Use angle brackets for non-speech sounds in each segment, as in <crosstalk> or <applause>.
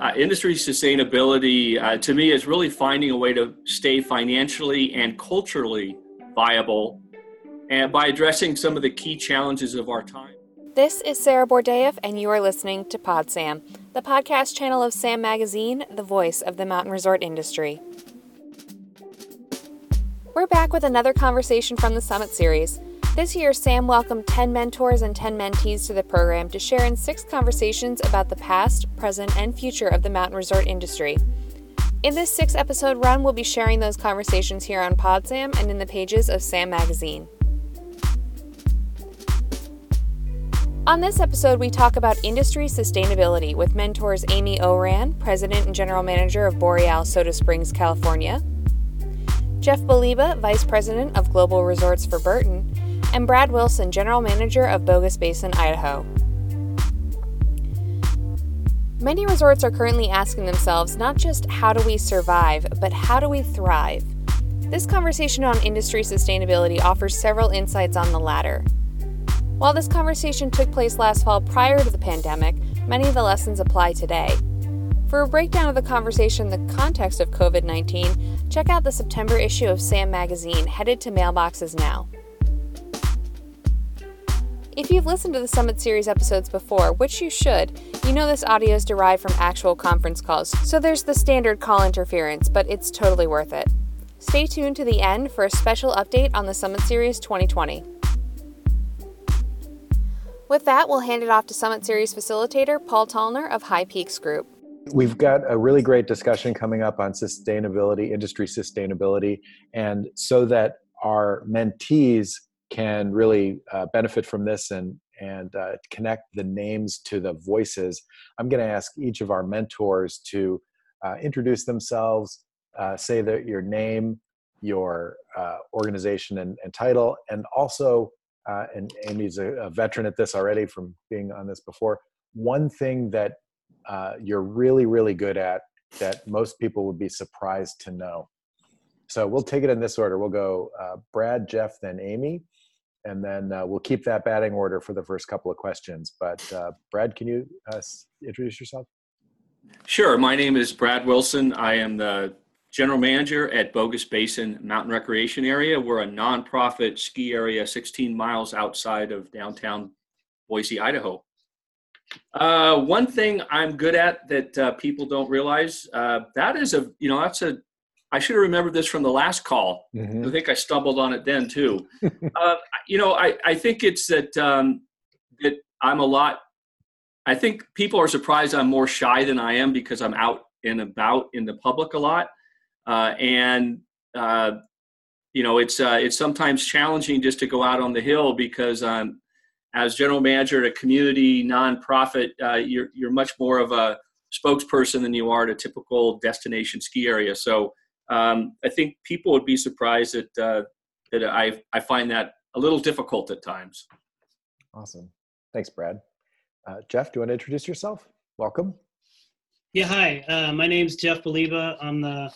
uh, industry sustainability uh, to me is really finding a way to stay financially and culturally viable and by addressing some of the key challenges of our time. This is Sarah Bordeev, and you are listening to Pod Sam, the podcast channel of Sam Magazine, the voice of the mountain resort industry. We're back with another conversation from the Summit Series. This year, Sam welcomed 10 mentors and 10 mentees to the program to share in six conversations about the past, present, and future of the mountain resort industry. In this six episode run, we'll be sharing those conversations here on PodSam and in the pages of Sam Magazine. On this episode, we talk about industry sustainability with mentors Amy Ohran, President and General Manager of Boreal Soda Springs, California, Jeff Boliba, Vice President of Global Resorts for Burton, and Brad Wilson, General Manager of Bogus Basin, Idaho. Many resorts are currently asking themselves not just how do we survive, but how do we thrive? This conversation on industry sustainability offers several insights on the latter. While this conversation took place last fall prior to the pandemic, many of the lessons apply today. For a breakdown of the conversation in the context of COVID 19, check out the September issue of SAM Magazine, headed to mailboxes now. If you've listened to the Summit Series episodes before, which you should, you know this audio is derived from actual conference calls, so there's the standard call interference, but it's totally worth it. Stay tuned to the end for a special update on the Summit Series 2020. With that, we'll hand it off to Summit Series facilitator Paul Tallner of High Peaks Group. We've got a really great discussion coming up on sustainability, industry sustainability, and so that our mentees can really uh, benefit from this and and uh, connect the names to the voices. I'm going to ask each of our mentors to uh, introduce themselves, uh, say that your name, your uh, organization and, and, title, and also, uh, and Amy's a, a, veteran at this already from being on this before. One thing that you're really, really good at that most people would be surprised to know. So we'll take it in this order. We'll go Brad, Jeff, then Amy and then uh, we'll keep that batting order for the first couple of questions. But uh, Brad, can you uh, introduce yourself? Sure. My name is Brad Wilson. I am the general manager at Bogus Basin Mountain Recreation Area. We're a nonprofit ski area 16 miles outside of downtown Boise, Idaho. Uh, one thing I'm good at that uh, people don't realize uh, that is a you know that's a I should have remembered this from the last call. Mm-hmm. I think I stumbled on it then too. <laughs> uh, you know, I, I think it's that um, that I'm a lot. I think people are surprised I'm more shy than I am because I'm out and about in the public a lot, uh, and uh, you know, it's uh, it's sometimes challenging just to go out on the hill because um, as general manager at a community nonprofit, uh, you're you're much more of a spokesperson than you are at a typical destination ski area. So um, I think people would be surprised that uh, that I I find that a little difficult at times. Awesome, thanks, Brad. Uh, Jeff, do you want to introduce yourself? Welcome. Yeah, hi. Uh, my name's Jeff Boliba. I'm the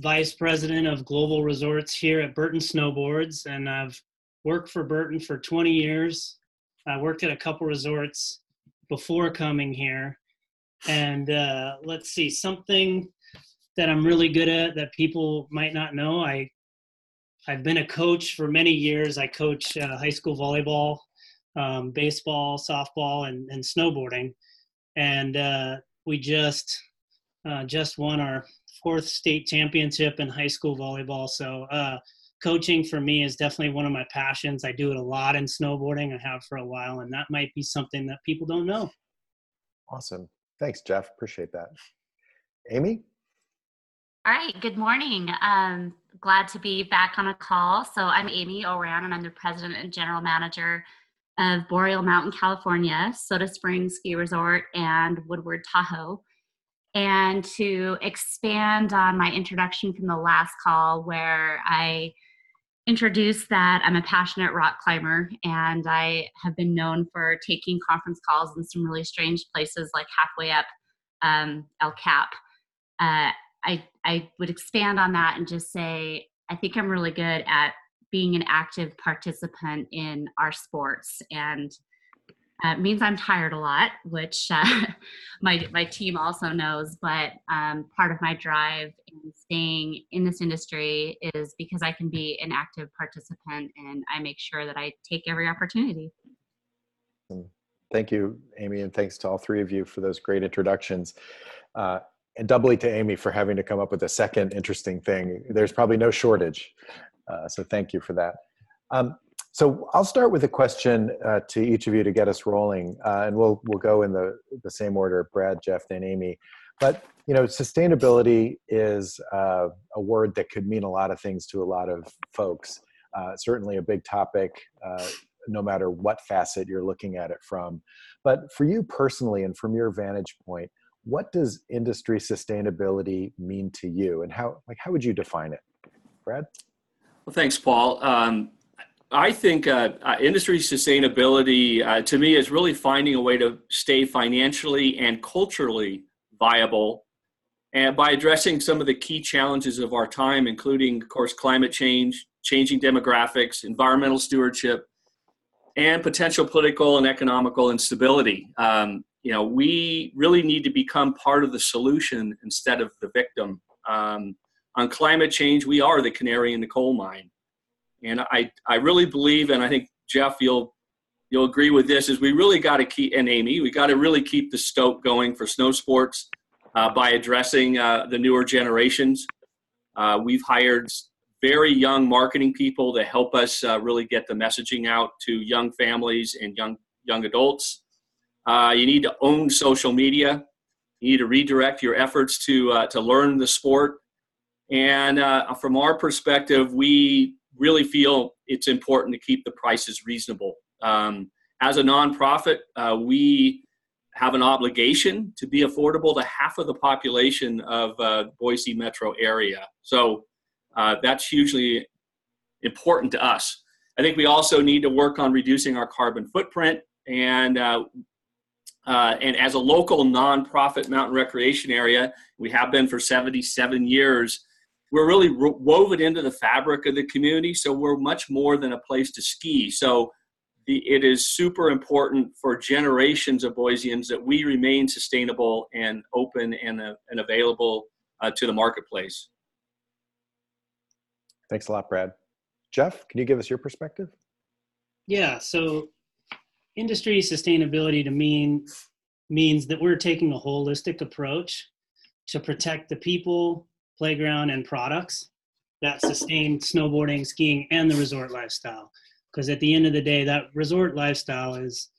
vice president of global resorts here at Burton Snowboards, and I've worked for Burton for 20 years. I worked at a couple resorts before coming here, and uh, let's see something that I'm really good at that people might not know. I I've been a coach for many years. I coach uh, high school volleyball, um, baseball, softball, and, and snowboarding, and uh, we just uh, just won our fourth state championship in high school volleyball. So uh, coaching for me is definitely one of my passions. I do it a lot in snowboarding. I have for a while, and that might be something that people don't know. Awesome. Thanks, Jeff. Appreciate that. Amy? All right, good morning. Um, glad to be back on a call. So I'm Amy Ohran, and I'm the president and general manager of Boreal Mountain, California, Soda Springs Ski Resort, and Woodward Tahoe. And to expand on my introduction from the last call, where I introduced that I'm a passionate rock climber and I have been known for taking conference calls in some really strange places like halfway up um, El Cap. Uh, I, I would expand on that and just say I think I'm really good at being an active participant in our sports and uh, means I'm tired a lot, which uh, <laughs> my my team also knows. But um, part of my drive in staying in this industry is because I can be an active participant, and I make sure that I take every opportunity. Thank you, Amy, and thanks to all three of you for those great introductions. Uh, and doubly to Amy for having to come up with a second interesting thing. There's probably no shortage. Uh, so thank you for that. Um, so I'll start with a question uh, to each of you to get us rolling, uh, and we'll we'll go in the the same order: Brad, Jeff, then Amy. But you know, sustainability is uh, a word that could mean a lot of things to a lot of folks. Uh, certainly, a big topic, uh, no matter what facet you're looking at it from. But for you personally, and from your vantage point, what does industry sustainability mean to you, and how like how would you define it, Brad? Well, thanks, Paul. Um, I think uh, uh, industry sustainability uh, to me is really finding a way to stay financially and culturally viable and by addressing some of the key challenges of our time, including, of course, climate change, changing demographics, environmental stewardship, and potential political and economical instability. Um, you know, we really need to become part of the solution instead of the victim. Um, on climate change, we are the canary in the coal mine. And I, I really believe, and I think Jeff, you'll you'll agree with this, is we really got to keep, and Amy, we got to really keep the stoke going for snow sports uh, by addressing uh, the newer generations. Uh, we've hired very young marketing people to help us uh, really get the messaging out to young families and young young adults. Uh, you need to own social media. You need to redirect your efforts to uh, to learn the sport. And from our perspective, we really feel it's important to keep the prices reasonable. Um, as a nonprofit, uh, we have an obligation to be affordable to half of the population of uh, Boise metro area. So uh, that's hugely important to us. I think we also need to work on reducing our carbon footprint and uh, uh, and as a local nonprofit mountain recreation area, we have been for 77 years we're really woven into the fabric of the community. So we're much more than a place to ski. So the, it is super important for generations of Boiseans that we remain sustainable and open and, uh, and available uh, to the marketplace. Thanks a lot, Brad. Jeff, can you give us your perspective? Yeah, so industry sustainability to mean means that we're taking a holistic approach to protect the people, playground, and products that sustain snowboarding, skiing, and the resort lifestyle. Because at the end of the day, that resort lifestyle is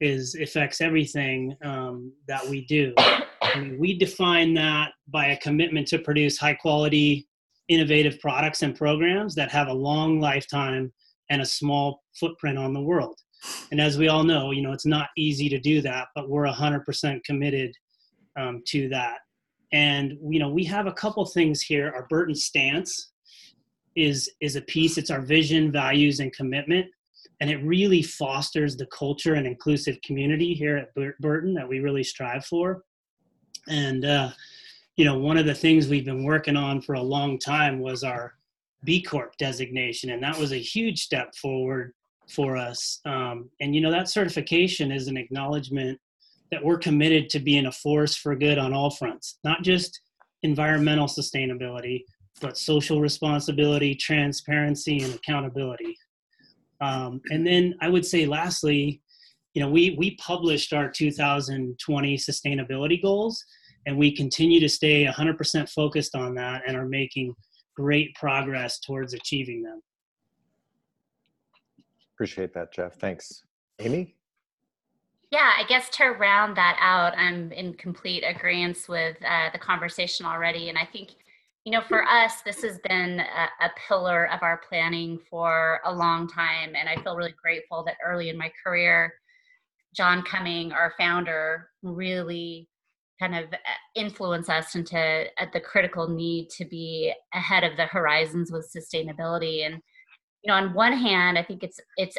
is affects everything um, that we do. I mean, we define that by a commitment to produce high quality, innovative products and programs that have a long lifetime and a small footprint on the world. And as we all know, you know, it's not easy to do that, but we're 100% committed um, to that. And you know, we have a couple things here. Our Burton stance is is a piece. It's our vision, values, and commitment, and it really fosters the culture and inclusive community here at Burton that we really strive for. And uh, you know, one of the things we've been working on for a long time was our B Corp designation, and that was a huge step forward for us. Um, and you know, that certification is an acknowledgement that we're committed to being a force for good on all fronts, not just environmental sustainability, but social responsibility, transparency, and accountability. Um, and then I would say, lastly, you know, we we published our 2020 sustainability goals, and we continue to stay 100% focused on that and are making great progress towards achieving them. Appreciate that, Jeff. Thanks, Amy. Yeah, I guess to round that out, I'm in complete agreement with uh, the conversation already. And I think, you know, for us, this has been a, a, pillar of our planning for a long time. And I feel really grateful that early in my career, John Cumming, our founder, really kind of uh, influenced us into uh, the critical need to be ahead of the horizons with sustainability. And you know, on one hand, I think it's it's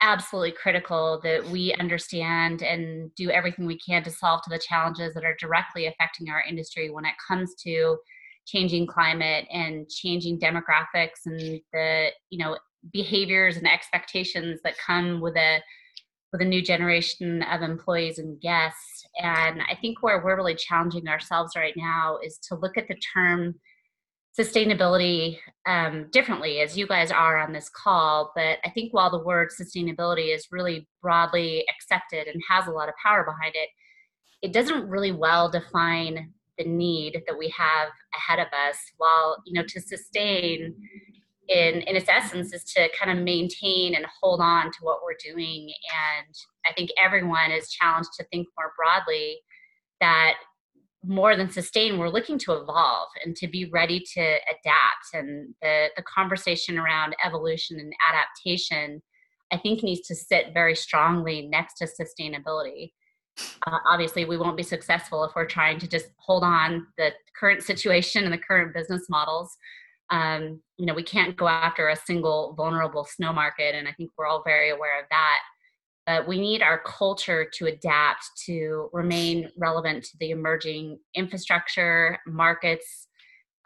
absolutely critical that we understand and do everything we can to solve to the challenges that are directly affecting our industry when it comes to changing climate and changing demographics and the you know behaviors and expectations that come with a with a new generation of employees and guests. And I think where we're really challenging ourselves right now is to look at the term sustainability um, differently as you guys are on this call. But I think while the word sustainability is really broadly accepted and has a lot of power behind it, it doesn't really well define the need that we have ahead of us. While, you know, to sustain in in its essence is to kind of maintain and hold on to what we're doing and i think everyone is challenged to think more broadly that more than sustain we're looking to evolve and to be ready to adapt. And the the conversation around evolution and adaptation i think needs to sit very strongly next to sustainability. Uh, obviously we won't be successful if we're trying to just hold on the current situation and the current business models. Um, you know we can't go after a single vulnerable snow market and i think we're all very aware of that but we need our culture to adapt to remain relevant to the emerging infrastructure markets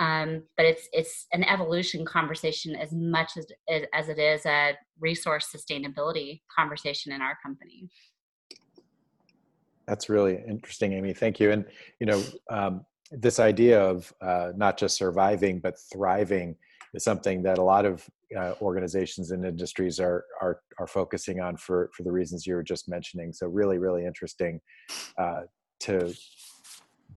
um, but it's it's an evolution conversation as much as as it is a resource sustainability conversation in our company. That's really interesting amy. Thank you. And you know um, this idea of uh, not just surviving but thriving is something that a lot of uh, organizations and industries are, are are focusing on for for the reasons you were just mentioning. So really, really interesting uh, to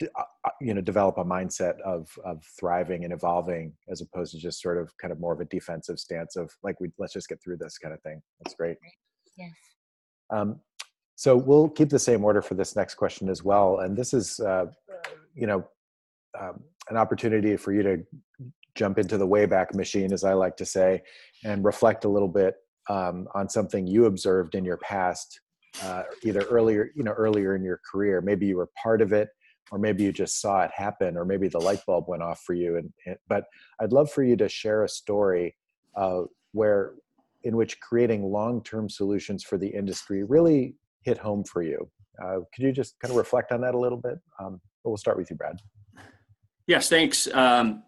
uh, uh, you know develop a mindset of of thriving and evolving as opposed to just sort of kind of more of a defensive stance of like we let's just get through this kind of thing. That's great. Yes. Um, so we'll keep the same order for this next question as well, and this is uh, you know um, an opportunity for you to jump into the wayback machine, as I like to say, and reflect a little bit um, on something you observed in your past, uh, either earlier, you know, earlier in your career. Maybe you were part of it, or maybe you just saw it happen, or maybe the light bulb went off for you. And, and but I'd love for you to share a story uh, where, in which creating long-term solutions for the industry really hit home for you. Uh, could you just kind of reflect on that a little bit? Um, but we'll start with you, Brad. Yes, thanks. Um,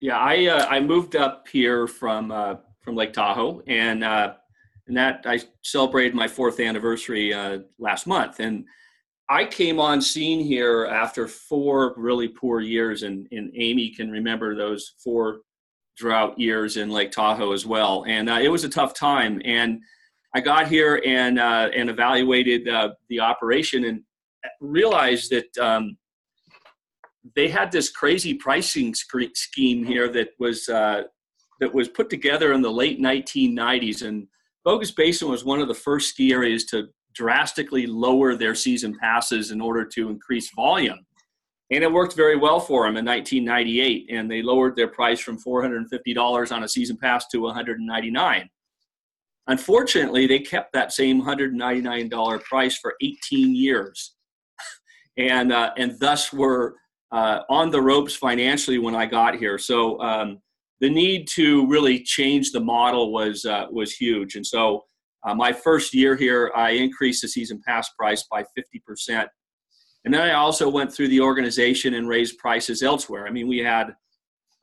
yeah, I uh, I moved up here from uh, from Lake Tahoe, and uh, and that I celebrated my fourth anniversary uh, last month, and I came on scene here after four really poor years, and and Amy can remember those four drought years in Lake Tahoe as well, and uh, it was a tough time, and I got here and uh, and evaluated the operation and realized that. Um, they had this crazy pricing scheme here that was uh, that was put together in the late 1990s, and Bogus Basin was one of the first ski areas to drastically lower their season passes in order to increase volume. And it worked very well for them in 1998, and they lowered their price from $450 on a season pass to 199. Unfortunately, they kept that same $199 price for 18 years, <laughs> and uh, and thus were uh, on the ropes financially when I got here. So um, the need to really change the model was uh, was huge. And so uh, my first year here, I increased the season pass price by 50%. And then I also went through the organization and raised prices elsewhere. I mean, we had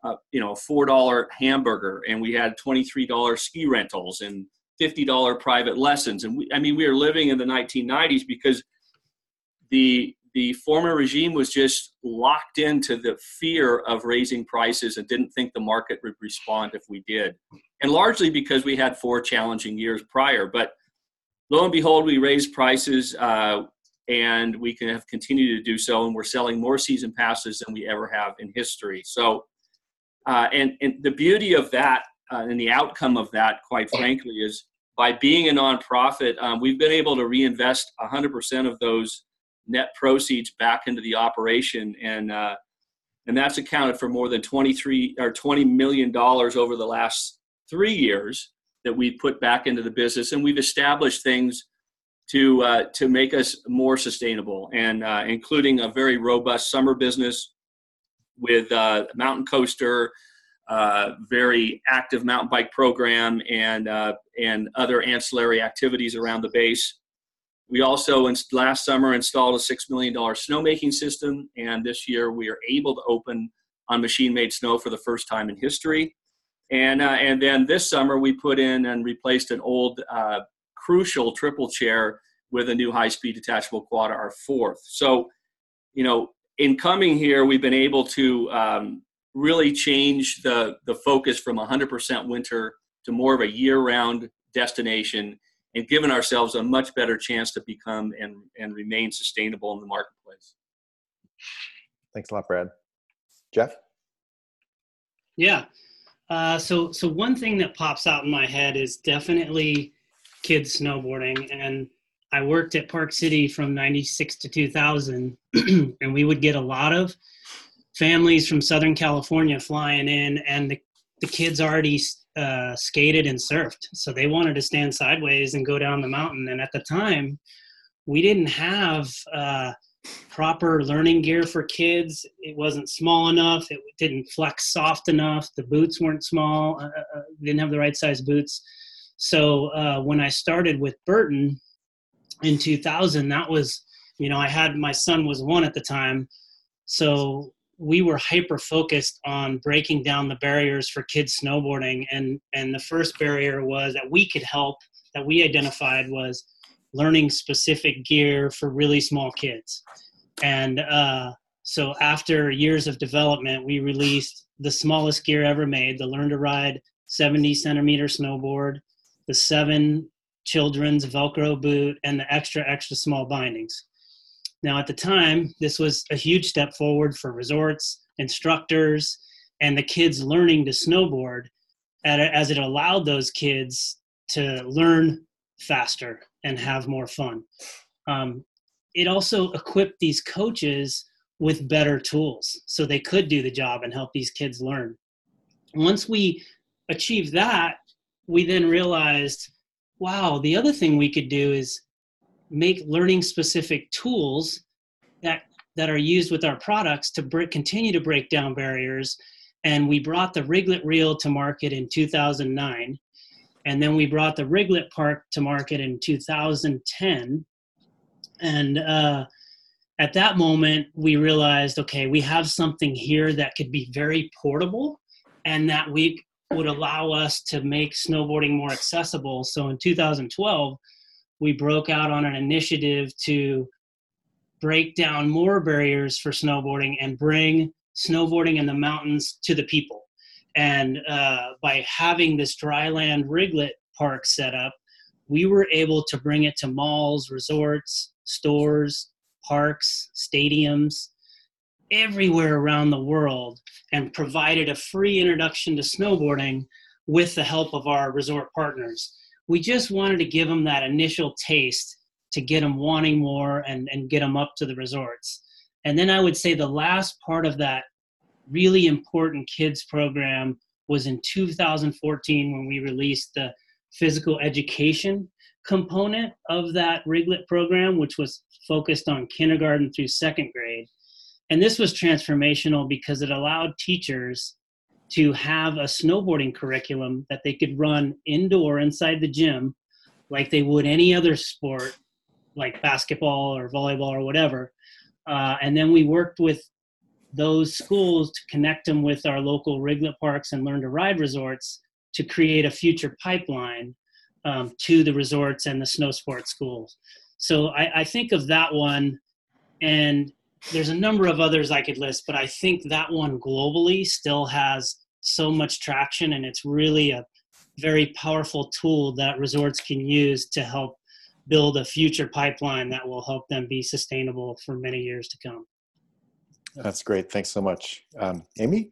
uh, you know, a four dollar hamburger, and we had twenty three dollar ski rentals and fifty dollar private lessons. And we, I mean, we were living in the 1990s because the the former regime was just locked into the fear of raising prices and didn't think the market would respond if we did. And largely because we had four challenging years prior. But lo and behold, we raised prices uh, and we can have continued to do so. And we're selling more season passes than we ever have in history. So, uh, and, and the beauty of that uh, and the outcome of that, quite frankly, is by being a nonprofit, um, we've been able to reinvest 100% of those net proceeds back into the operation, and uh, and that's accounted for more than 23 or 20 million dollars over the last three years that we've put back into the business, and we've established things to uh, to make us more sustainable, and uh, including a very robust summer business with uh, mountain coaster, uh, very active mountain bike program, and uh, and other ancillary activities around the base. We also last summer installed a six million dollar snowmaking system, and this year we are able to open on machine-made snow for the first time in history. And uh, and then this summer we put in and replaced an old uh, crucial triple chair with a new high-speed detachable quad, our fourth. So, you know, in coming here, we've been able to um, really change the the focus from 100% winter to more of a year-round destination, and given ourselves a much better chance to become and and remain sustainable in the marketplace. Thanks a lot, Brad. Jeff. Yeah. Uh, so so one thing that pops out in my head is definitely kids snowboarding and I worked at Park City from 96 to 2000 <clears throat> and we would get a lot of families from Southern California flying in and the, the kids already uh, skated and surfed. So they wanted to stand sideways and go down the mountain. And at the time, we didn't have uh, proper learning gear for kids. It wasn't small enough. It didn't flex soft enough. The boots weren't small. Uh, uh, uh didn't have the right size boots. So uh, when I started with Burton in 2000, that was, you know, I had my son was one at the time. So we were hyper focused on breaking down the barriers for kids snowboarding and and the first barrier was that we could help that we identified was learning specific gear for really small kids. And uh, so after years of development we released the smallest gear ever made the learn to ride 70 centimeter snowboard the seven children's velcro boot and the extra extra small bindings now, at the time, this was a huge step forward for resorts, instructors, and the kids learning to snowboard as it allowed those kids to learn faster and have more fun. Um, it also equipped these coaches with better tools so they could do the job and help these kids learn. Once we achieved that, we then realized wow, the other thing we could do is make learning specific tools that that are used with our products to break, continue to break down barriers. And we brought the riglet reel to market in 2009 and then we brought the riglet park to market in 2010 and uh, at that moment we realized okay we have something here that could be very portable and that we would allow us to make snowboarding more accessible. So in 2012 we broke out on an initiative to break down more barriers for snowboarding and bring snowboarding in the mountains to the people. And uh, by having this dryland riglet park set up, we were able to bring it to malls, resorts, stores, parks, stadiums, everywhere around the world, and provided a free introduction to snowboarding with the help of our resort partners we just wanted to give them that initial taste to get them wanting more and, and get them up to the resorts. And then I would say the last part of that really important kids program was in 2014 when we released the physical education component of that Riglet program, which was focused on kindergarten through second grade. And this was transformational because it allowed teachers to have a snowboarding curriculum that they could run indoor inside the gym like they would any other sport like basketball or volleyball or whatever. Uh, and then we worked with those schools to connect them with our local riglet parks and learn to ride resorts to create a future pipeline um, to the resorts and the snow sports schools. So I, I think of that one and there's a number of others I could list, but I think that one globally still has so much traction and it's really a very powerful tool that resorts can use to help build a future pipeline that will help them be sustainable for many years to come. That's great. Thanks so much. Um, Amy?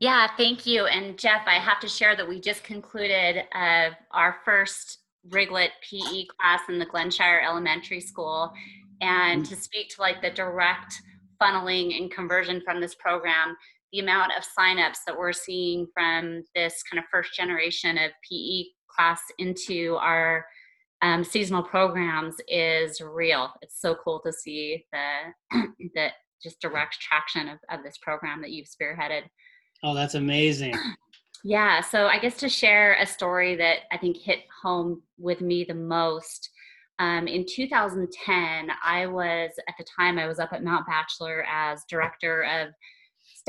Yeah, thank you. And Jeff, I have to share that we just concluded uh, our first Riglet PE class in the Glenshire Elementary School. And to speak to like the direct funneling and conversion from this program, the amount of signups that we're seeing from this kind of first generation of PE class into our um, seasonal programs is real. It's so cool to see the <clears throat> the just direct traction of, of this program that you've spearheaded. Oh, that's amazing. <clears throat> Yeah, so I guess to share a story that I think hit home with me the most. Um, in 2010, I was at the time I was up at Mount Bachelor as director of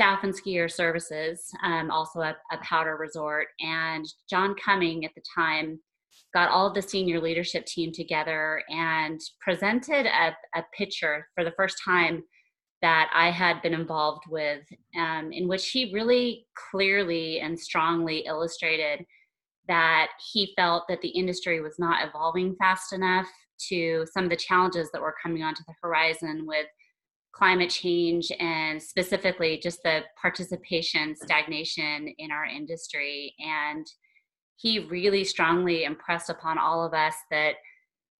staff and skier services, um, also a powder resort. And John Cumming at the time got all of the senior leadership team together and presented a, a picture for the first time that I had been involved with, um, in which he really clearly and strongly illustrated that he felt that the industry was not evolving fast enough to some of the challenges that were coming onto the horizon with climate change and specifically just the participation stagnation in our industry. And he really strongly impressed upon all of us that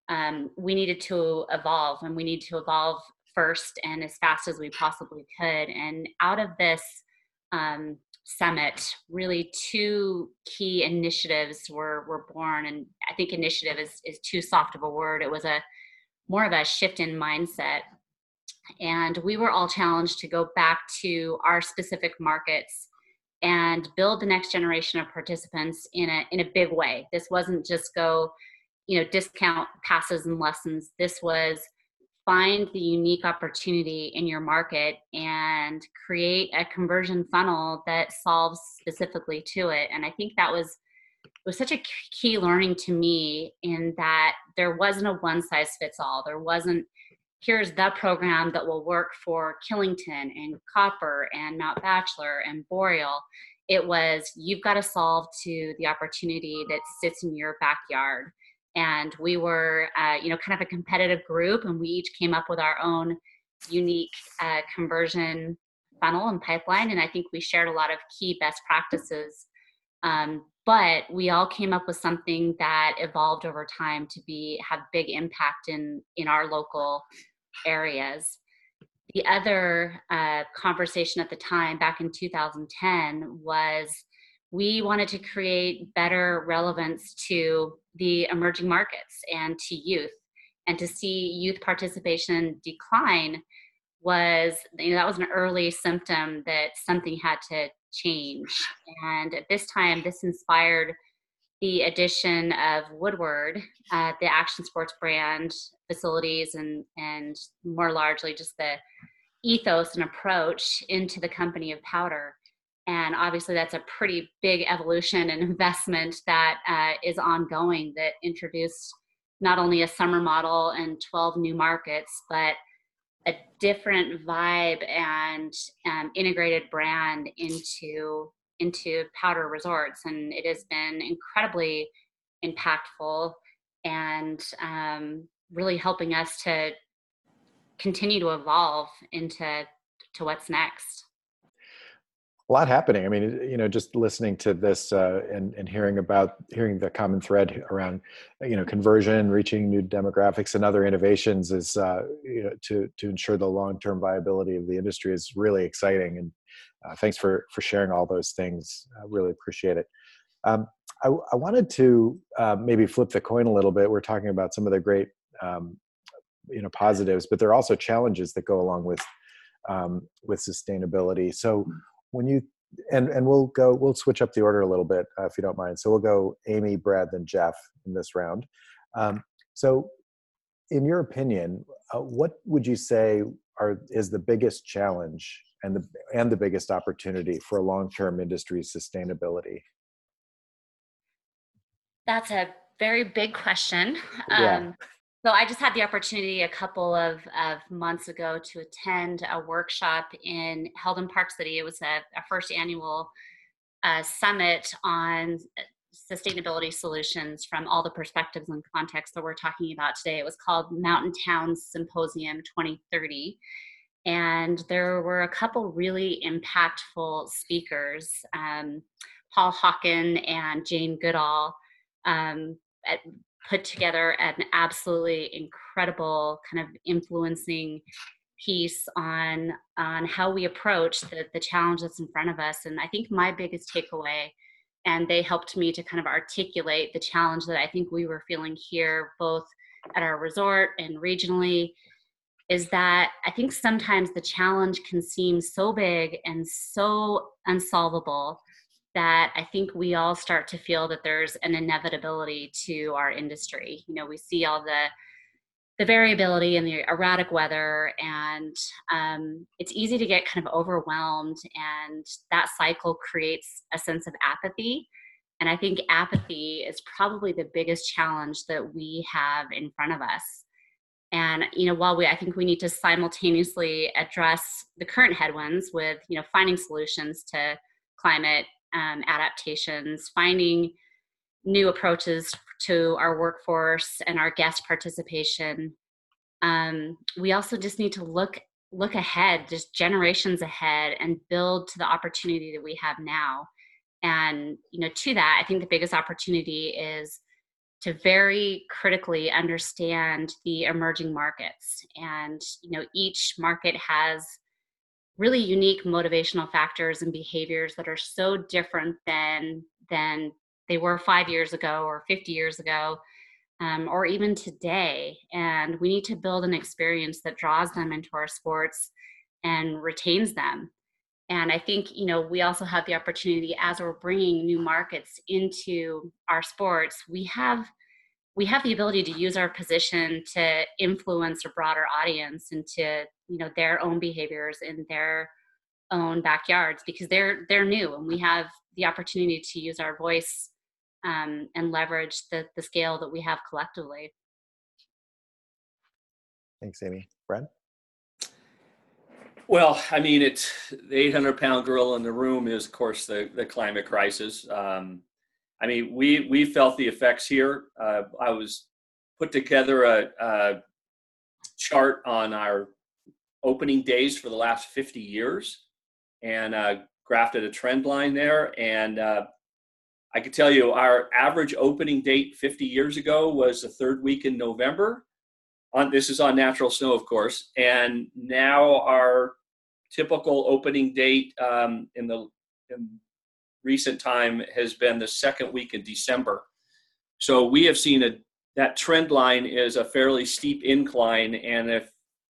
um, we needed to evolve and we need to evolve first and as fast as we possibly could. And out of this um, summit, really two key initiatives were, were born. And I think initiative is, is too soft of a word. It was a more of a shift in mindset. And we were all challenged to go back to our specific markets and build the next generation of participants in a in a big way. This wasn't just go, you know, discount passes and lessons. This was find the unique opportunity in your market and create a conversion funnel that solves specifically to it. And I think that was was such a key learning to me in that there wasn't a one size fits all. There wasn't here's the program that will work for Killington and Copper and Mount Bachelor and Boreal. It was you've got to solve to the opportunity that sits in your backyard. And we were, uh, you know, kind of a competitive group, and we each came up with our own unique uh, conversion funnel and pipeline. And I think we shared a lot of key best practices. Um, but we all came up with something that evolved over time to be have big impact in in our local areas. The other uh, conversation at the time, back in 2010, was we wanted to create better relevance to the emerging markets and to youth. And to see youth participation decline was, you know, that was an early symptom that something had to change. And at this time, this inspired the addition of Woodward, uh, the action sports brand facilities, and and more largely just the ethos and approach into the company of POWDR. And obviously, that's a pretty big evolution and <laughs> investment that uh, is ongoing. That introduced not only a summer model and 12 new markets, but a different vibe and um, integrated brand into into POWDR resorts and it has been incredibly impactful and um, really helping us to continue to evolve into to what's next. A lot happening. I mean you know just listening to this uh, and, and hearing about hearing the common thread around you know conversion reaching new demographics and other innovations is uh, you know to to ensure the long-term viability of the industry is really exciting. And uh, thanks for for sharing all those things. I really appreciate it. Um, I, I, wanted to uh, maybe flip the coin a little bit. We're talking about some of the great um, you know positives, but there are also challenges that go along with um, with sustainability. So when you and and we'll go we'll switch up the order a little bit uh, if you don't mind. So we'll go Amy, Brad, then Jeff in this round. Um, so, in your opinion, uh, what would you say are is the biggest challenge and the and the biggest opportunity for long-term industry sustainability? That's a very big question. Yeah. Um, so I just had the opportunity a couple of, of months ago to attend a workshop in held in Park City. It was a, a first annual uh, summit on sustainability solutions from all the perspectives and contexts that we're talking about today. It was called Mountain Towns Symposium 2030 and there were a couple really impactful speakers um, paul hawken and jane goodall um, at, put together an absolutely incredible kind of influencing piece on on how we approach the, the challenge that's in front of us. And i think my biggest takeaway and they helped me to kind of articulate the challenge that i think we were feeling here both at our resort and regionally is that I think sometimes the challenge can seem so big and so unsolvable that I think we all start to feel that there's an inevitability to our industry. You know, we see all the the variability and the erratic weather, and um, it's easy to get kind of overwhelmed, and that cycle creates a sense of apathy. And I think apathy is probably the biggest challenge that we have in front of us. And you know, while we, I think we need to simultaneously address the current headwinds with you know finding solutions to climate um, adaptations, finding new approaches to our workforce and our guest participation. Um, we also just need to look look ahead, just generations ahead, and build to the opportunity that we have now. And you know, to that, I think the biggest opportunity is to very critically understand the emerging markets. And you know, each market has really unique motivational factors and behaviors that are so different than than they were five years ago or 50 years ago um, or even today and we need to build an experience that draws them into our sports and retains them and i think you know we also have the opportunity as we're bringing new markets into our sports we have we have the ability to use our position to influence a broader audience into you know their own behaviors in their own backyards because they're they're new and we have the opportunity to use our voice um, and leverage the, the scale that we have collectively. Thanks, Amy. Brad? Well, I mean, it's the 800 pound gorilla in the room is, of course, the, the climate crisis. Um, I mean, we, we felt the effects here. Uh, I was put together a, a chart on our opening days for the last 50 years and uh, grafted a trend line there. And uh, I can tell you our average opening date 50 years ago was the third week in November. On this is on natural snow, of course, and now our typical opening date um, in the in recent time has been the second week in December. So we have seen a that trend line is a fairly steep incline, and if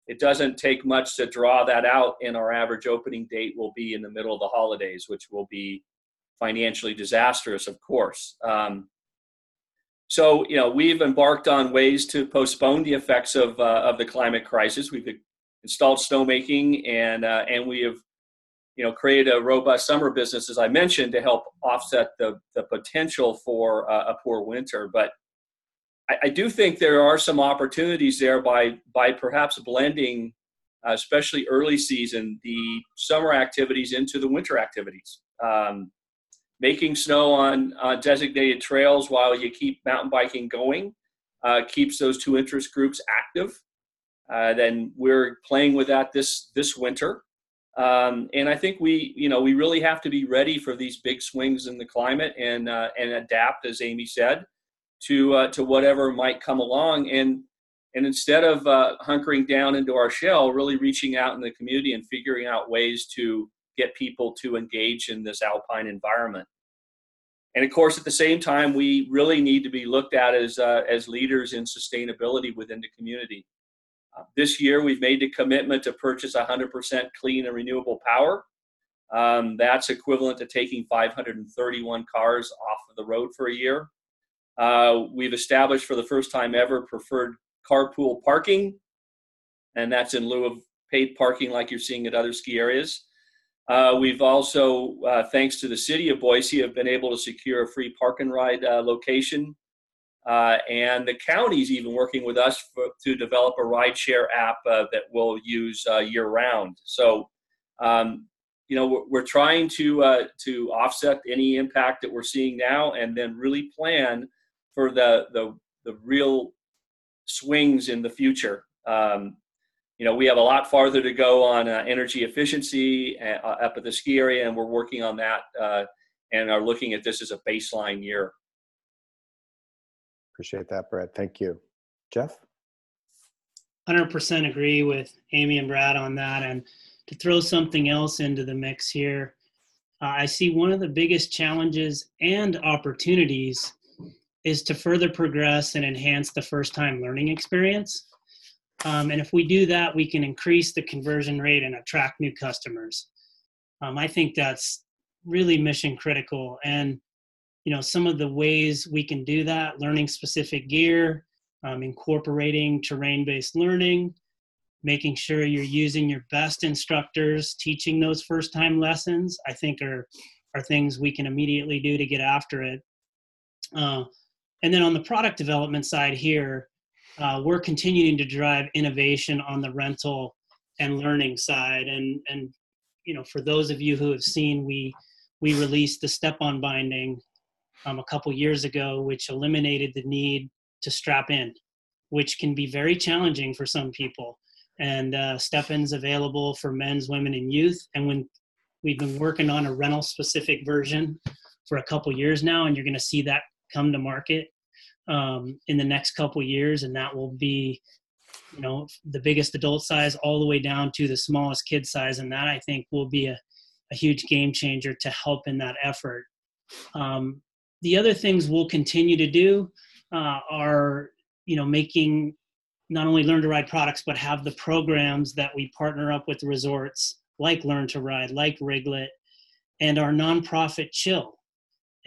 it doesn't take much to draw that out, and our average opening date will be in the middle of the holidays, which will be financially disastrous, of course. Um, so, you know, we've embarked on ways to postpone the effects of, uh, of the climate crisis. We've installed snowmaking and, uh, and we have, you know, created a robust summer business, as I mentioned, to help offset the, the potential for uh, a poor winter. But I, I, do think there are some opportunities there by, by perhaps blending, uh, especially early season, the summer activities into the winter activities. Um, making snow on uh, designated trails while you keep mountain biking going uh, keeps those two interest groups active. Uh, then we're playing with that this this winter, um, and I think we you know we really have to be ready for these big swings in the climate and uh, and adapt, as Amy said, to uh, to whatever might come along. And and instead of uh, hunkering down into our shell, really reaching out in the community and figuring out ways to get people to engage in this alpine environment. And of course, at the same time, we really need to be looked at as, uh, as leaders in sustainability within the community. This year, we've made the commitment to purchase 100% clean and renewable power. Um, that's equivalent to taking 531 cars off of the road for a year. Uh, we've established for the first time ever preferred carpool parking, and that's in lieu of paid parking like you're seeing at other ski areas. Uh, we've also, uh, thanks to the city of Boise, have been able to secure a free park and ride uh, location. Uh, and the county's even working with us for, to develop a rideshare app uh, that we'll use uh, year round. So, um, you know, we're, we're trying to to offset any impact that we're seeing now, and then really plan for the the, the real swings in the future. Um, you know, we have a lot farther to go on uh, energy efficiency uh, up at the ski area, and we're working on that uh, and are looking at this as a baseline year. Appreciate that, Brad. Thank you. Jeff? 100% agree with Amy and Brad on that. And to throw something else into the mix here, uh, I see one of the biggest challenges and opportunities is to further progress and enhance the first time learning experience. Um, and if we do that, we can increase the conversion rate and attract new customers. Um, I think that's really mission critical. And you know, some of the ways we can do that: learning specific gear, um, incorporating terrain-based learning, making sure you're using your best instructors teaching those first-time lessons. I think are are things we can immediately do to get after it. Uh, and then on the product development side here, uh, we're continuing to drive innovation on the rental and learning side. And and you know, for those of you who have seen, we we released the step-on binding um, a couple years ago, which eliminated the need to strap in, which can be very challenging for some people. And uh, step-ins available for men's, women, and youth. And when we've been working on a rental-specific version for a couple years now, and you're going to see that come to market um, in the next couple years, and that will be, you know, the biggest adult size all the way down to the smallest kid size, and that I think will be a, a huge game changer to help in that effort. Um, the other things we'll continue to do uh, are, you know, making not only learn to ride products, but have the programs that we partner up with resorts like Learn to Ride, like Riglet, and our nonprofit Chill.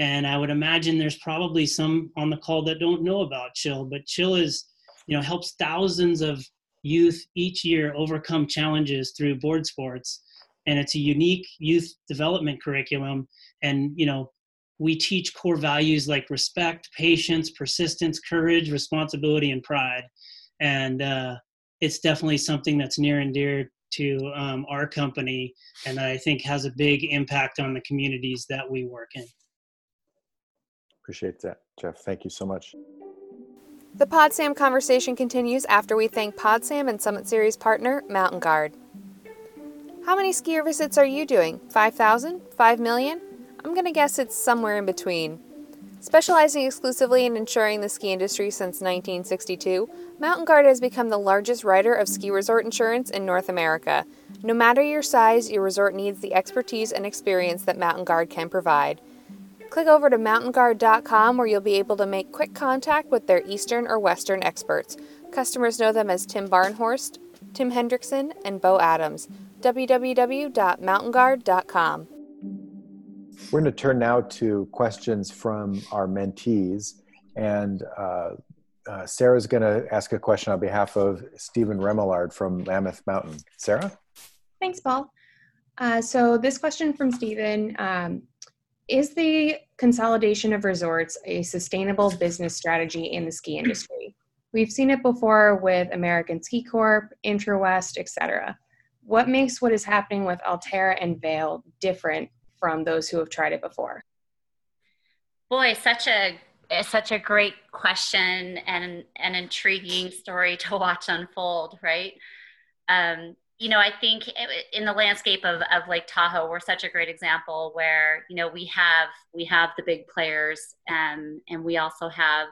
And I would imagine there's probably some on the call that don't know about Chill, but Chill is, you know, helps thousands of youth each year overcome challenges through board sports. And it's a unique youth development curriculum. And, you know, we teach core values like respect, patience, persistence, courage, responsibility, and pride. And uh, it's definitely something that's near and dear to um, our company and that I think has a big impact on the communities that we work in. Appreciate that, Jeff. Thank you so much. The PodSam conversation continues after we thank PodSam and Summit Series partner Mountain Guard. How many skier visits are you doing? 5,000? 5 million? I'm going to guess it's somewhere in between. Specializing exclusively in insuring the ski industry since 1962, Mountain Guard has become the largest writer of ski resort insurance in North America. No matter your size, your resort needs the expertise and experience that Mountain Guard can provide. Click over to mountainguard.com where you'll be able to make quick contact with their Eastern or Western experts. Customers know them as Tim Barnhorst, Tim Hendrickson, and Bo Adams. www.mountainguard.com. We're going to turn now to questions from our mentees. And uh, uh, Sarah's going to ask a question on behalf of Stephen Remillard from Mammoth Mountain. Sarah? Thanks, Paul. Uh, so this question from Stephen um, is the consolidation of resorts a sustainable business strategy in the ski industry? We've seen it before with American Ski Corp, Intrawest, etc. What makes what is happening with Alterra and Vail different from those who have tried it before? Boy, such a such a great question and an intriguing story to watch unfold, right? Um, you know, I think in the landscape of, of Lake Tahoe, we're such a great example where, you know, we have, we have the big players and, and we also have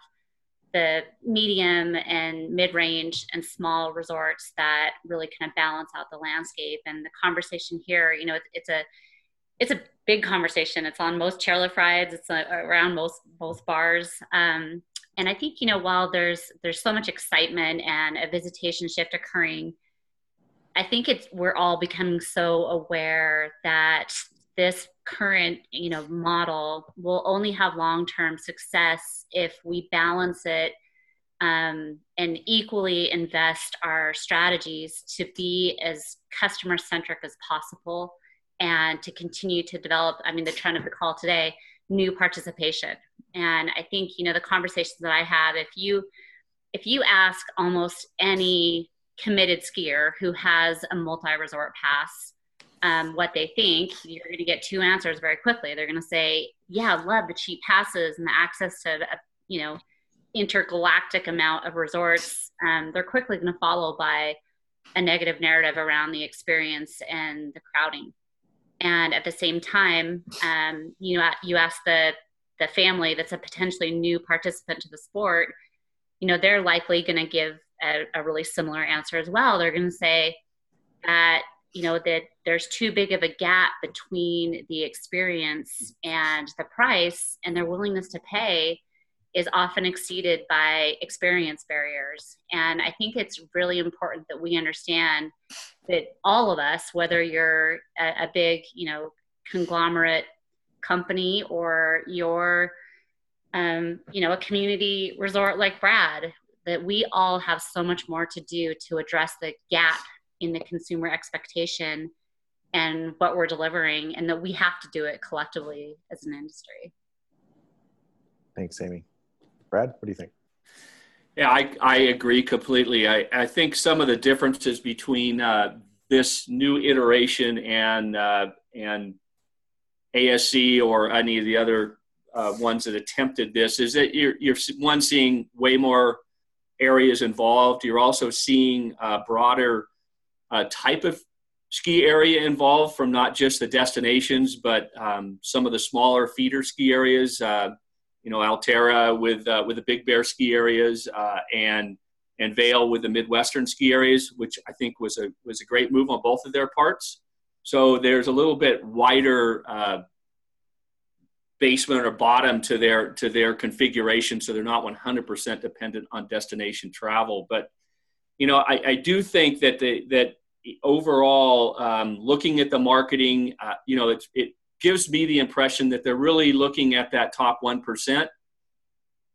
the medium and mid-range and small resorts that really kind of balance out the landscape. And the conversation here, you know, it's, it's a, it's a big conversation. It's on most chairlift rides. It's uh, around most, most bars. Um, and I think, you know, while there's, there's so much excitement and a visitation shift occurring, I think it's we're all becoming so aware that this current you know model will only have long-term success if we balance it um, and equally invest our strategies to be as customer centric as possible and to continue to develop i mean the trend of the call today new participation. And i think you know the conversations that i have if you if you ask almost any committed skier who has a multi-resort pass um, what they think you're going to get two answers very quickly. They're going to say yeah love the cheap passes and the access to you know intergalactic amount of resorts. Um, they're quickly going to follow by a negative narrative around the experience and the crowding and at the same time um, you know you ask the the family that's a potentially new participant to the sport you know they're likely going to give a, a really similar answer as well. They're going to say that you know that there's too big of a gap between the experience and the price, and their willingness to pay is often exceeded by experience barriers. And I think it's really important that we understand that all of us, whether you're a, a big, you know, conglomerate company or you're um, you know, a community resort like Brad, that we all have so much more to do to address the gap in the consumer expectation and what we're delivering and that we have to do it collectively as an industry Thanks, Amy. Brad, what do you think? Yeah, I, I agree completely. I, I think some of the differences between uh, this new iteration and uh, and ASC or any of the other uh, ones that attempted this is that you're, you're one seeing way more areas involved. You're also seeing a broader uh, type of ski area involved from not just the destinations, but um, some of the smaller feeder ski areas. You know, Alterra with uh, with the Big Bear ski areas uh, and and Vail with the Midwestern ski areas, which I think was a was a great move on both of their parts. So there's a little bit wider uh, basement or bottom to their to their configuration, so they're not 100% dependent on destination travel. But you know, I, I do think that the that overall, um, looking at the marketing, uh, you know, it, it gives me the impression that they're really looking at that top one percent.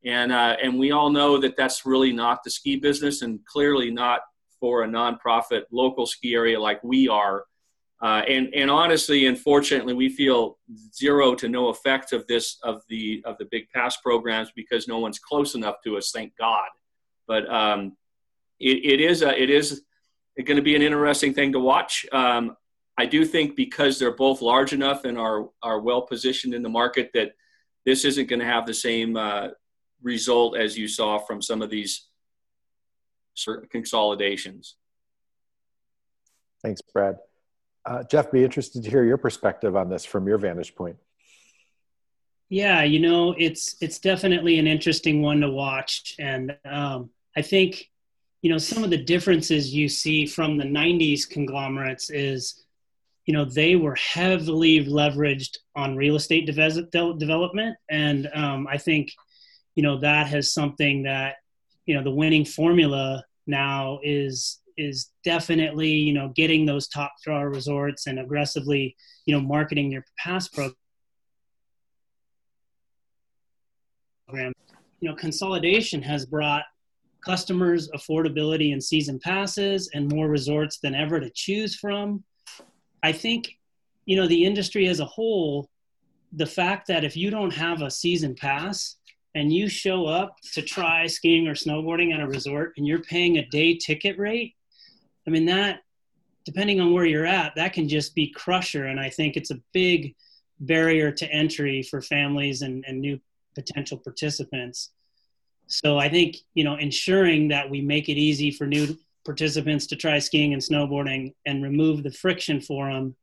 And uh, and we all know that that's really not the ski business, and clearly not for a nonprofit local ski area like we are. Uh, and and honestly, unfortunately, we feel zero to no effect of this of the of the big pass programs because no one's close enough to us. Thank God. But um, it, it is a, it is going to be an interesting thing to watch. Um, I do think because they're both large enough and are are well positioned in the market that this isn't going to have the same uh, result as you saw from some of these consolidations. Thanks, Brad. Uh, Jeff, be interested to hear your perspective on this from your vantage point. Yeah, you know, it's it's definitely an interesting one to watch, and um, I think, you know, some of the differences you see from the '90s conglomerates is, you know, they were heavily leveraged on real estate de- development, and um, I think, you know, that has something that, you know, the winning formula now is is definitely you know getting those top draw resorts and aggressively you know marketing your pass program. You know consolidation has brought customers affordability and season passes and more resorts than ever to choose from i think you know the industry as a whole the fact that if you don't have a season pass and you show up to try skiing or snowboarding at a resort and you're paying a day ticket rate I mean, that, depending on where you're at, that can just be crusher. And I think it's a big barrier to entry for families and, and new potential participants. So I think, you know, ensuring that we make it easy for new participants to try skiing and snowboarding and remove the friction for them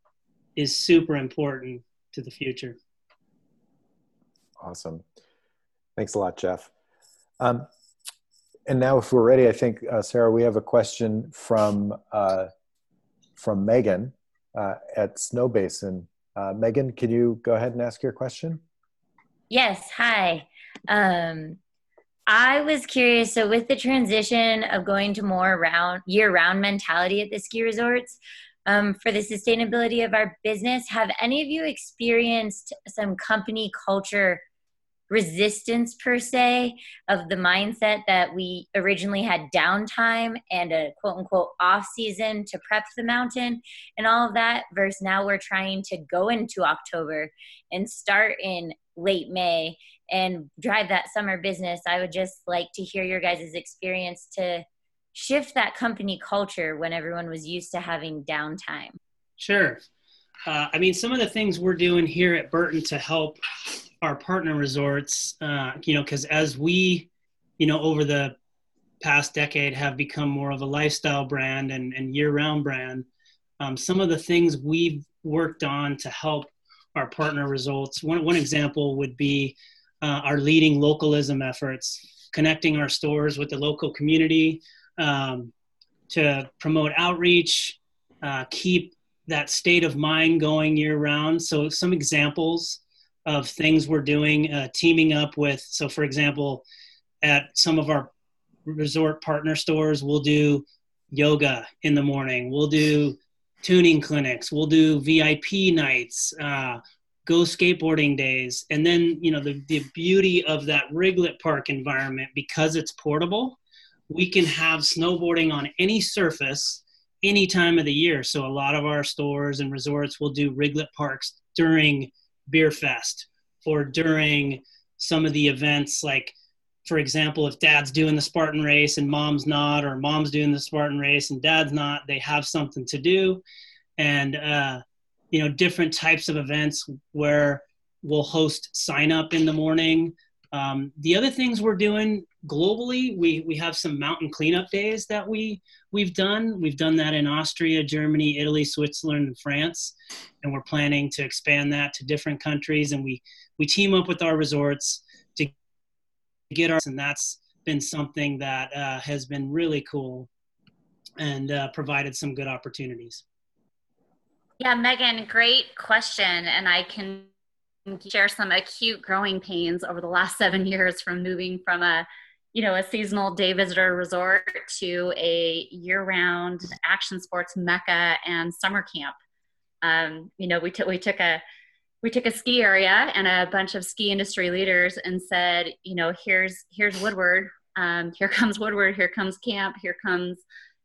is super important to the future. Awesome. Thanks a lot, Jeff. Um, and now if we're ready, I think, uh, Sarah, we have a question from, uh, from Megan uh, at Snowbasin. Uh, Megan, can you go ahead and ask your question? Yes, hi. Um, I was curious, so with the transition of going to more round, year-round mentality at the ski resorts, um, for the sustainability of our business, have any of you experienced some company culture resistance per se of the mindset that we originally had downtime and a quote unquote off season to prep the mountain and all of that versus now we're trying to go into October and start in late May and drive that summer business. I would just like to hear your guys' experience to shift that company culture when everyone was used to having downtime. Sure. Uh, I mean, some of the things we're doing here at Burton to help our partner resorts, uh, you know, because as we, you know, over the past decade have become more of a lifestyle brand and, and year-round brand, um, some of the things we've worked on to help our partner results. One, one example would be uh, our leading localism efforts, connecting our stores with the local community um, to promote outreach, uh, keep that state of mind going year round. So some examples of things we're doing, uh, teaming up with. So, for example, at some of our resort partner stores, we'll do yoga in the morning. We'll do tuning clinics. We'll do VIP nights. Uh, go skateboarding days. And then you know the, the beauty of that riglet park environment because it's portable we can have snowboarding on any surface any time of the year. So a lot of our stores and resorts will do riglet parks during beer fest or during some of the events like for example if dad's doing the spartan race and mom's not or mom's doing the spartan race and dad's not they have something to do. And uh, you know different types of events where we'll host sign up in the morning um, the other things we're doing globally, we, we have some mountain cleanup days that we, we've done. We've done that in Austria, Germany, Italy, Switzerland, and France. And we're planning to expand that to different countries. And we, we team up with our resorts to get our, and that's been something that uh, has been really cool and uh, provided some good opportunities. Yeah, Megan, great question. And I can share some acute growing pains over the last <laughs> seven years from moving from a you know a seasonal day visitor resort to a year-round action sports mecca and summer camp um, you know we took we took a we took a ski area and a bunch of ski industry leaders and said you know here's here's woodward um, here comes woodward here comes camp here comes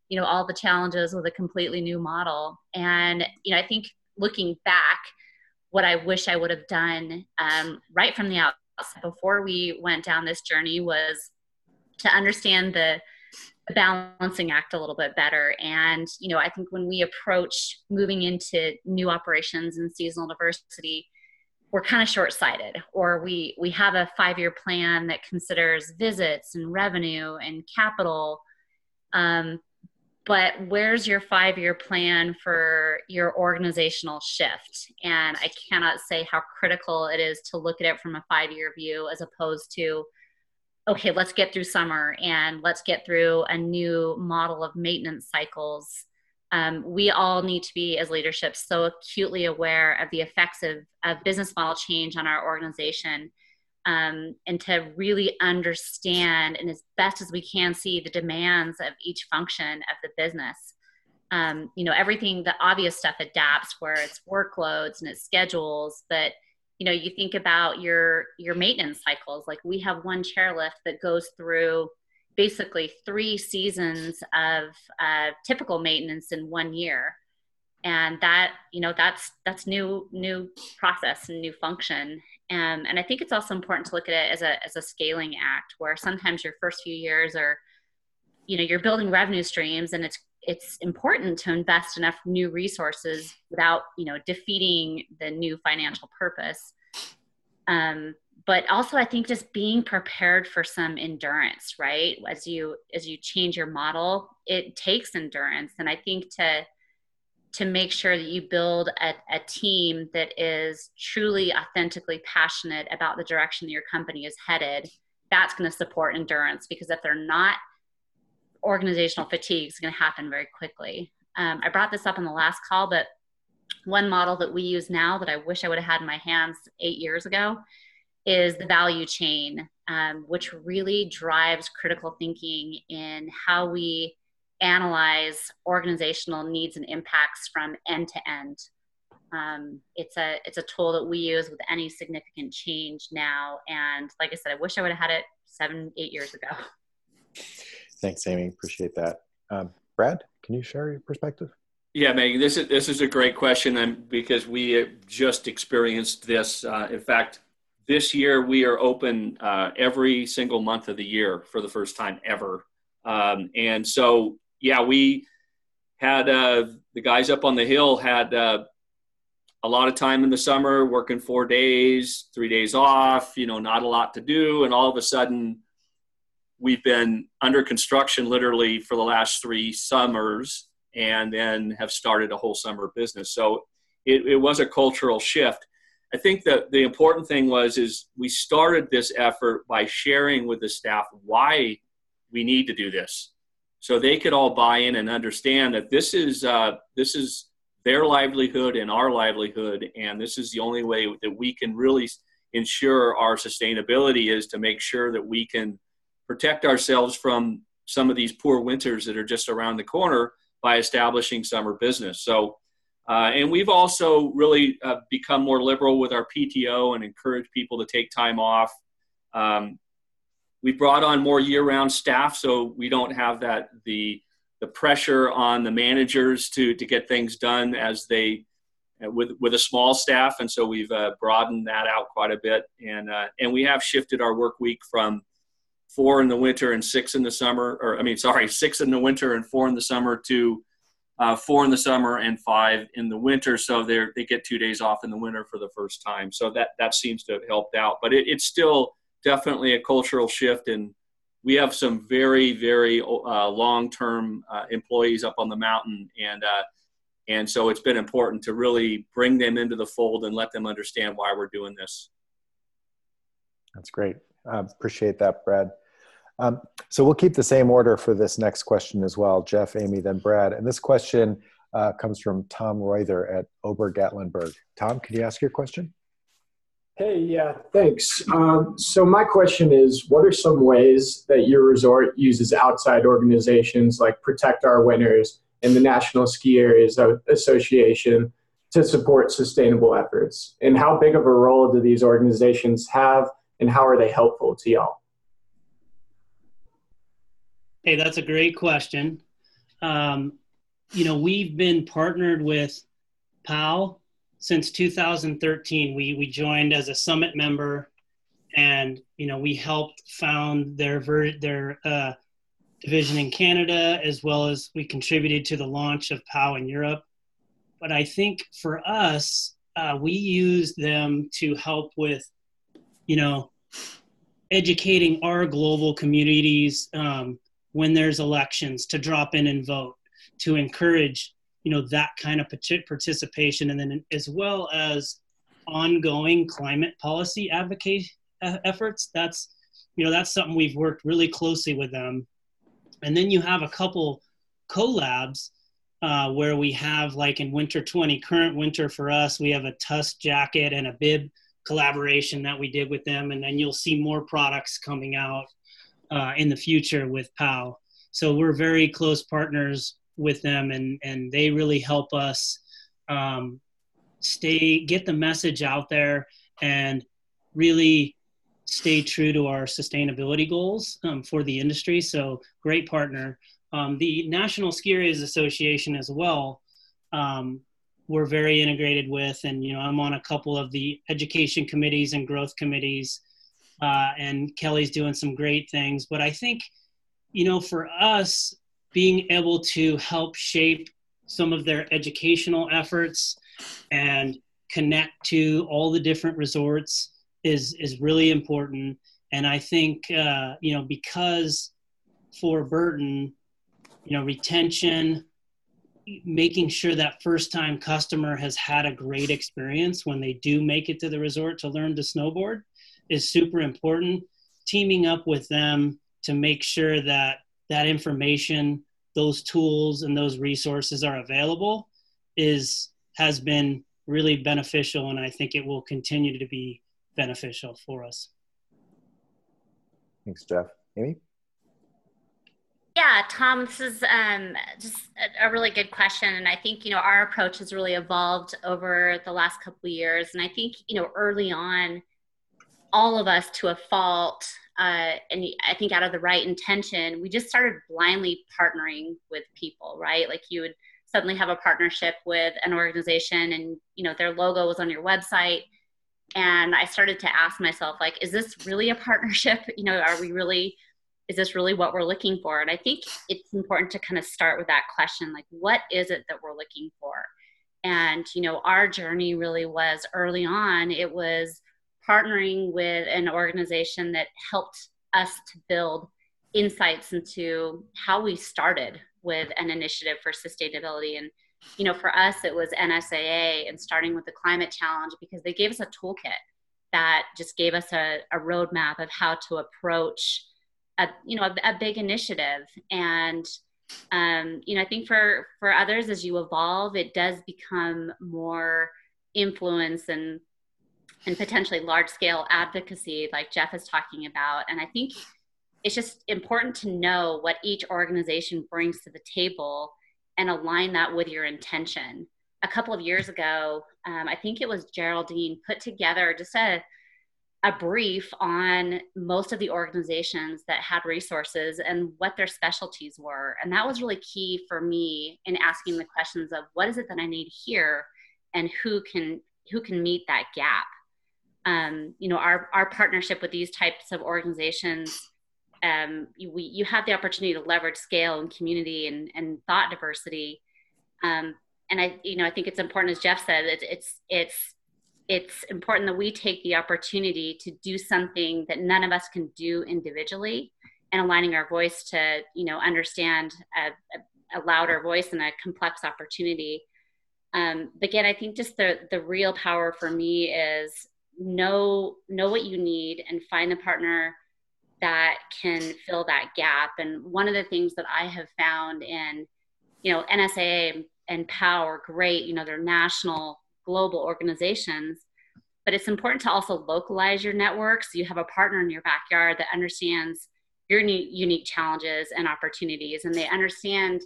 you know all the challenges with a completely new model and you know i think looking back what I wish I would have done um, right from the outset before we went down this journey was to understand the, balancing act a little bit better. And, you know, I think when we approach moving into new operations and seasonal diversity, we're kind of short-sighted or we we have a five-year plan that considers visits and revenue and capital um, but where's your five year plan for your organizational shift? And I cannot say how critical it is to look at it from a five year view as opposed to, okay, let's get through summer and let's get through a new model of maintenance cycles. Um, we all need to be, as leadership, so acutely aware of the effects of, of business model change on our organization um, and to really understand and as best as we can see the demands of each function of the business. Um, you know, everything, the obvious stuff adapts where it's workloads and it's schedules, but you know, you think about your your maintenance cycles. Like we have one chairlift that goes through basically three seasons of uh, typical maintenance in one year and that you know that's that's new new process and new function um, and I think it's also important to look at it as a, as a scaling act where sometimes your first few years are, you know, you're building revenue streams and it's, it's important to invest enough new resources without, you know, defeating the new financial purpose. Um, but also I think just being prepared for some endurance, right? As you, as you change your model, it takes endurance. And I think to, to make sure that you build a, a team that is truly authentically passionate about the direction that your company is headed that's going to support endurance because if they're not organizational fatigue is going to happen very quickly. Um, i brought this up in the last call but one model that we use now that i wish i would have had in my hands eight years ago is the value chain um, which really drives critical thinking in how we analyze organizational needs and impacts from end to end. Um, it's a it's a tool that we use with any significant change now. And like I said, I wish I would have had it seven eight years ago. Thanks, Amy. Appreciate that. Um, Brad, can you share your perspective? Yeah, Megan, this is this is a great question, and because we just experienced this. Uh, in fact, this year we are open uh, every single month of the year for the first time ever, um, and so yeah, we had uh, the guys up on the hill had uh, a lot of time in the summer working four days, three days off, you know, not a lot to do. And all of a sudden, we've been under construction literally for the last three summers and then have started a whole summer business. So it, it was a cultural shift. I think that the important thing was is we started this effort by sharing with the staff why we need to do this so they could all buy in and understand that this is uh, this is their livelihood and our livelihood, and this is the only way that we can really ensure our sustainability is to make sure that we can protect ourselves from some of these poor winters that are just around the corner by establishing summer business. So, uh, and we've also really uh, become more liberal with our PTO and encourage people to take time off. Um, we brought on more year-round staff, so we don't have that the the pressure on the managers to to get things done as they with with a small staff, and so we've uh, broadened that out quite a bit, and uh, and we have shifted our work week from four in the winter and six in the summer, or I mean, sorry, six in the winter and four in the summer to uh, four in the summer and five in the winter. So they they get two days off in the winter for the first time. So that that seems to have helped out, but it, it's still definitely a cultural shift and we have some very very uh, long term uh, employees up on the mountain and uh, and so it's been important to really bring them into the fold and let them understand why we're doing this. That's great. I appreciate that, Brad. Um, so we'll keep the same order for this next question as well. Jeff, Amy, then Brad. And this question uh, comes from Tom Reuther at Ober Gatlinburg. Tom, can you ask your question? Hey, yeah, thanks. Um, so my question is, what are some ways that your resort uses outside organizations like Protect Our Winners and the National Ski Areas Association to support sustainable efforts? And how big of a role do these organizations have, and how are they helpful to y'all? Hey, that's a great question. Um, you know, we've been partnered with POW since 2013. We we joined as a summit member, and you know, we helped found their ver- their uh, division in Canada, as well as we contributed to the launch of POW in Europe. But I think for us, uh, we use them to help with, you know, educating our global communities um, when there's elections to drop in and vote, to encourage, you know, that kind of participation, and then as well as ongoing climate policy advocate efforts. That's, you know, that's something we've worked really closely with them and then you have a couple collabs uh, where we have, like in Winter 20, current winter for us, we have a Tusk jacket and a bib collaboration that we did with them. And then you'll see more products coming out uh, in the future with POW. So we're very close partners with them, and, and they really help us um, stay, get the message out there and really stay true to our sustainability goals um, for the industry. So great partner. Um, the National Ski Areas Association as well. Um, we're very integrated with, and you know, I'm on a couple of the education committees and growth committees, uh, and Kelly's doing some great things. But I think, you know, for us, being able to help shape some of their educational efforts and connect to all the different resorts is is really important. And I think uh, you know because for Burton, you know retention, making sure that first time customer has had a great experience when they do make it to the resort to learn to snowboard is super important. Teaming up with them to make sure that that information, those tools, and those resources are available is has been really beneficial, and I think it will continue to be beneficial for us. Thanks, Jeff. Amy? Yeah, Tom, this is um, just a, a, really good question. And I think, you know, our approach has really evolved over the last couple of years. And I think, you know, early on, all of us to a fault, uh, and I think out of the right intention, we just started blindly partnering with people, right? Like you would suddenly have a partnership with an organization and, you know, their logo was on your website. And i started to ask myself like is this really a <laughs> partnership? You know are we really is this really what we're looking for? And i think it's important to kind of start with that question like what is it that we're looking for? And you know our journey really was early on it was partnering with an organization that helped us to build insights into how we started with an initiative for sustainability and you know, for us, it was NSAA and starting with the climate challenge because they gave us a toolkit that just gave us a, a roadmap of how to approach a, you know, a, a big initiative. And, um, you know, I think for, for others, as you evolve, it does become more influence and, and potentially large scale advocacy like Jeff is talking about. And I think it's just important to know what each organization brings to the table and align that with your intention. A couple of years ago, um, I think it was Geraldine put together just a a brief on most of the organizations that had resources and what their specialties were. And that was really key for me in asking the questions of what is it that I need here and who can who can meet that gap. Um, you know, our our partnership with these types of organizations, um, you, we, you have the opportunity to leverage scale and community and, and thought diversity. Um, and I, you know, I think it's important, as Jeff said, it's it's it's it's important that we take the opportunity to do something that none of us can do individually and aligning our voice to you know understand a, a louder voice and a complex opportunity um, but again i think just the the real power for me is know know what you need and find the partner that can fill that gap. And one of the things that i have found in you know nsaa and POW are great you know they're national global organizations but it's important to also localize your network so you have a partner in your backyard that understands your unique challenges and opportunities. And they understand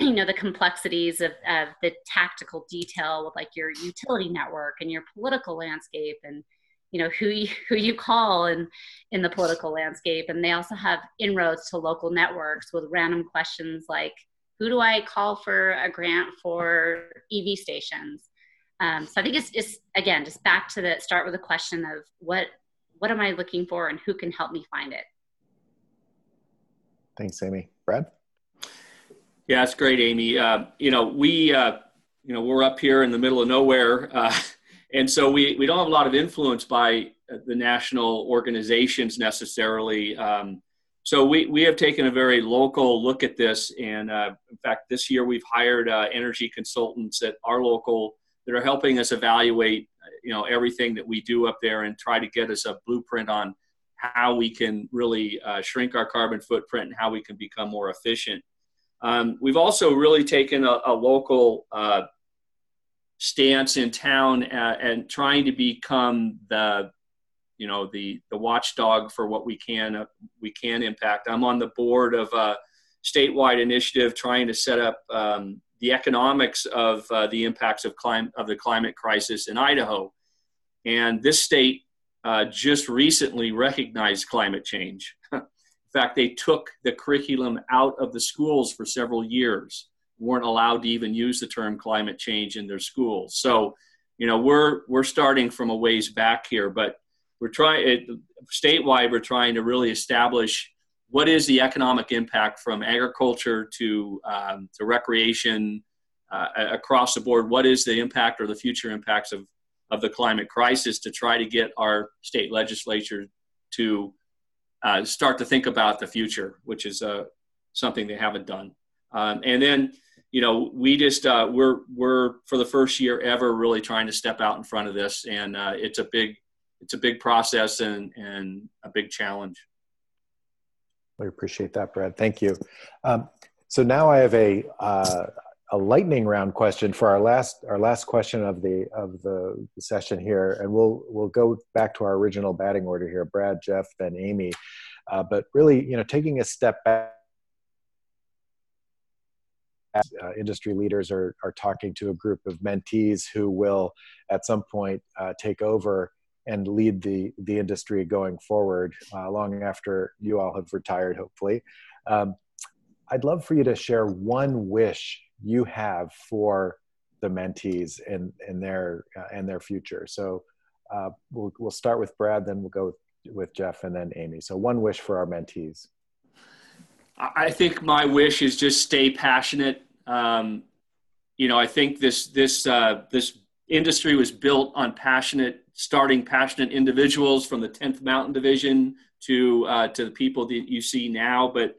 <clears throat> you know the complexities of, of the tactical detail with like your utility network and your political landscape and you know who you, who you call in in the political landscape and they also have inroads to local networks with random questions like who do i call for a grant for ev stations um, so i think it's just again just back to the start with a question of what what am i looking for and who can help me find it Thanks, Amy. Brad? Yeah, that's great, Amy. Uh, you know, we, uh, you know, we're up here in the middle of nowhere. Uh, <laughs> and so we, we don't have a lot of influence by the national organizations necessarily. Um, so we, we have taken a very local look at this. And uh, in fact, this year we've hired uh, energy consultants at our local that are helping us evaluate, you know, everything that we do up there and try to get us a blueprint on how we can really uh, shrink our carbon footprint and how we can become more efficient. Um, we've also really taken a, a local uh, stance in town uh, and trying to become the you know the the watchdog for what we can uh, we can impact. I'm on the board of a statewide initiative trying to set up um, the economics of uh, the impacts of climate of the climate crisis in Idaho, and this state uh, just recently recognized climate change. <laughs> in fact, they took the curriculum out of the schools for several years, weren't allowed to even use the term climate change in their schools. So, you know, we're we're starting from a ways back here, but we're trying statewide. We're trying to really establish what is the economic impact from agriculture to um, to recreation uh, across the board. What is the impact or the future impacts of of the climate crisis to try to get our state legislature to uh, start to think about the future, which is uh, something they haven't done. Um, and then, you know, we just uh, we're we're for the first year ever really trying to step out in front of this, and uh, it's a big it's a big process and and a big challenge. We appreciate that, Brad. Thank you. Um, so now I have a uh, a lightning round question for our last our last question of the of the session here, and we'll we'll go back to our original batting order here: Brad, Jeff, then Amy. Uh, but really, you know, taking a step back. Uh, industry leaders are, are talking to a group of mentees who will at some point uh, take over and lead the the industry going forward uh, long after you all have retired hopefully um, i'd love for you to share one wish you have for the mentees and and their uh, and their future. So uh, we'll we'll start with Brad, then we'll go with, with Jeff, and then Amy. So one wish for our mentees. I think my wish is just stay passionate. Um, you know, I think this this uh, this industry was built on passionate, starting passionate individuals from the 10th Mountain Division to uh, to the people that you see now. But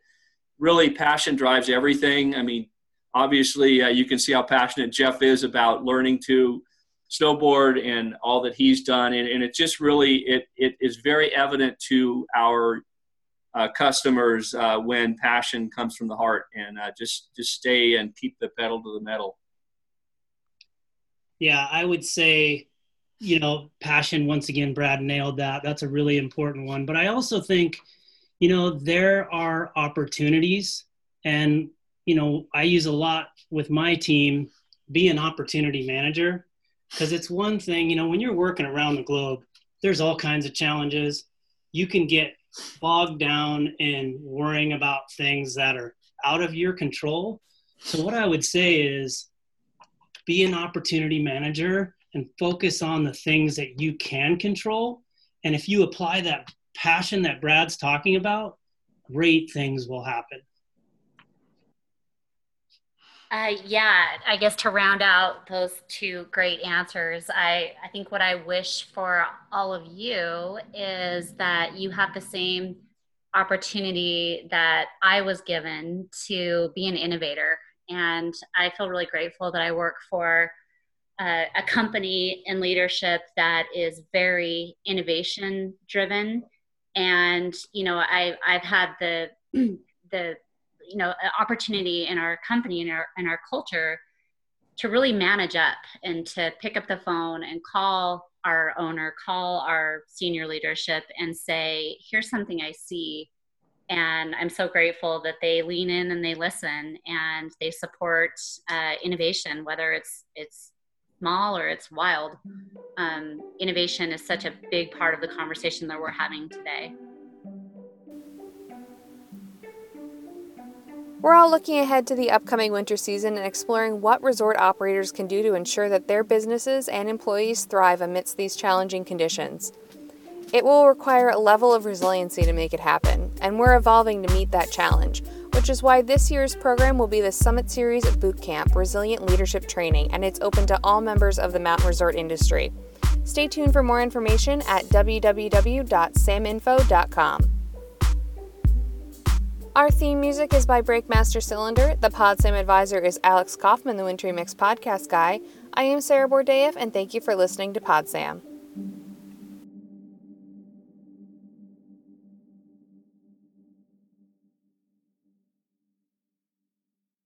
really, passion drives everything. I mean, obviously uh, you can see how passionate Jeff is about learning to snowboard and all that he's done. And, and it just really, it, it is very evident to our uh, customers uh, when passion comes from the heart and uh, just, just stay and keep the pedal to the metal. Yeah, I would say, you know, passion, once again, Brad nailed that. That's a really important one. But I also think, you know, there are opportunities and you know, I use a lot with my team, be an opportunity manager. Because it's one thing, you know, when you're working around the globe, there's all kinds of challenges. You can get bogged down in worrying about things that are out of your control. So, what I would say is be an opportunity manager and focus on the things that you can control. And if you apply that passion that Brad's talking about, great things will happen. Uh, yeah, I guess to round out those two great answers, I, I think what I wish for all of you is that you have the same opportunity that I was given to be an innovator. And I feel really grateful that I work for uh, a company in leadership that is very innovation driven. And, you know, I, I've had the, <clears throat> the you know opportunity in our company and our in our culture to really manage up and to pick up the phone and call our owner call our senior leadership and say here's something i see. And i'm so grateful that they lean in and they listen and they support uh, innovation whether it's it's small or it's wild. Um, innovation is such a big part of the conversation that we're having today We're all looking ahead to the upcoming winter season and exploring what resort operators can do to ensure that their businesses and employees thrive amidst these challenging conditions. It will require a level of resiliency to make it happen, and we're evolving to meet that challenge, which is why this year's program will be the Summit Series of Boot Camp Resilient Leadership Training, and it's open to all members of the mountain resort industry. Stay tuned for more information at www.saminfo.com. Our theme music is by Breakmaster Cylinder. The PodSam advisor is Alex Kaufman, the Wintry Mix podcast guy. I am Sarah Bordeev, and thank you for listening to PodSam.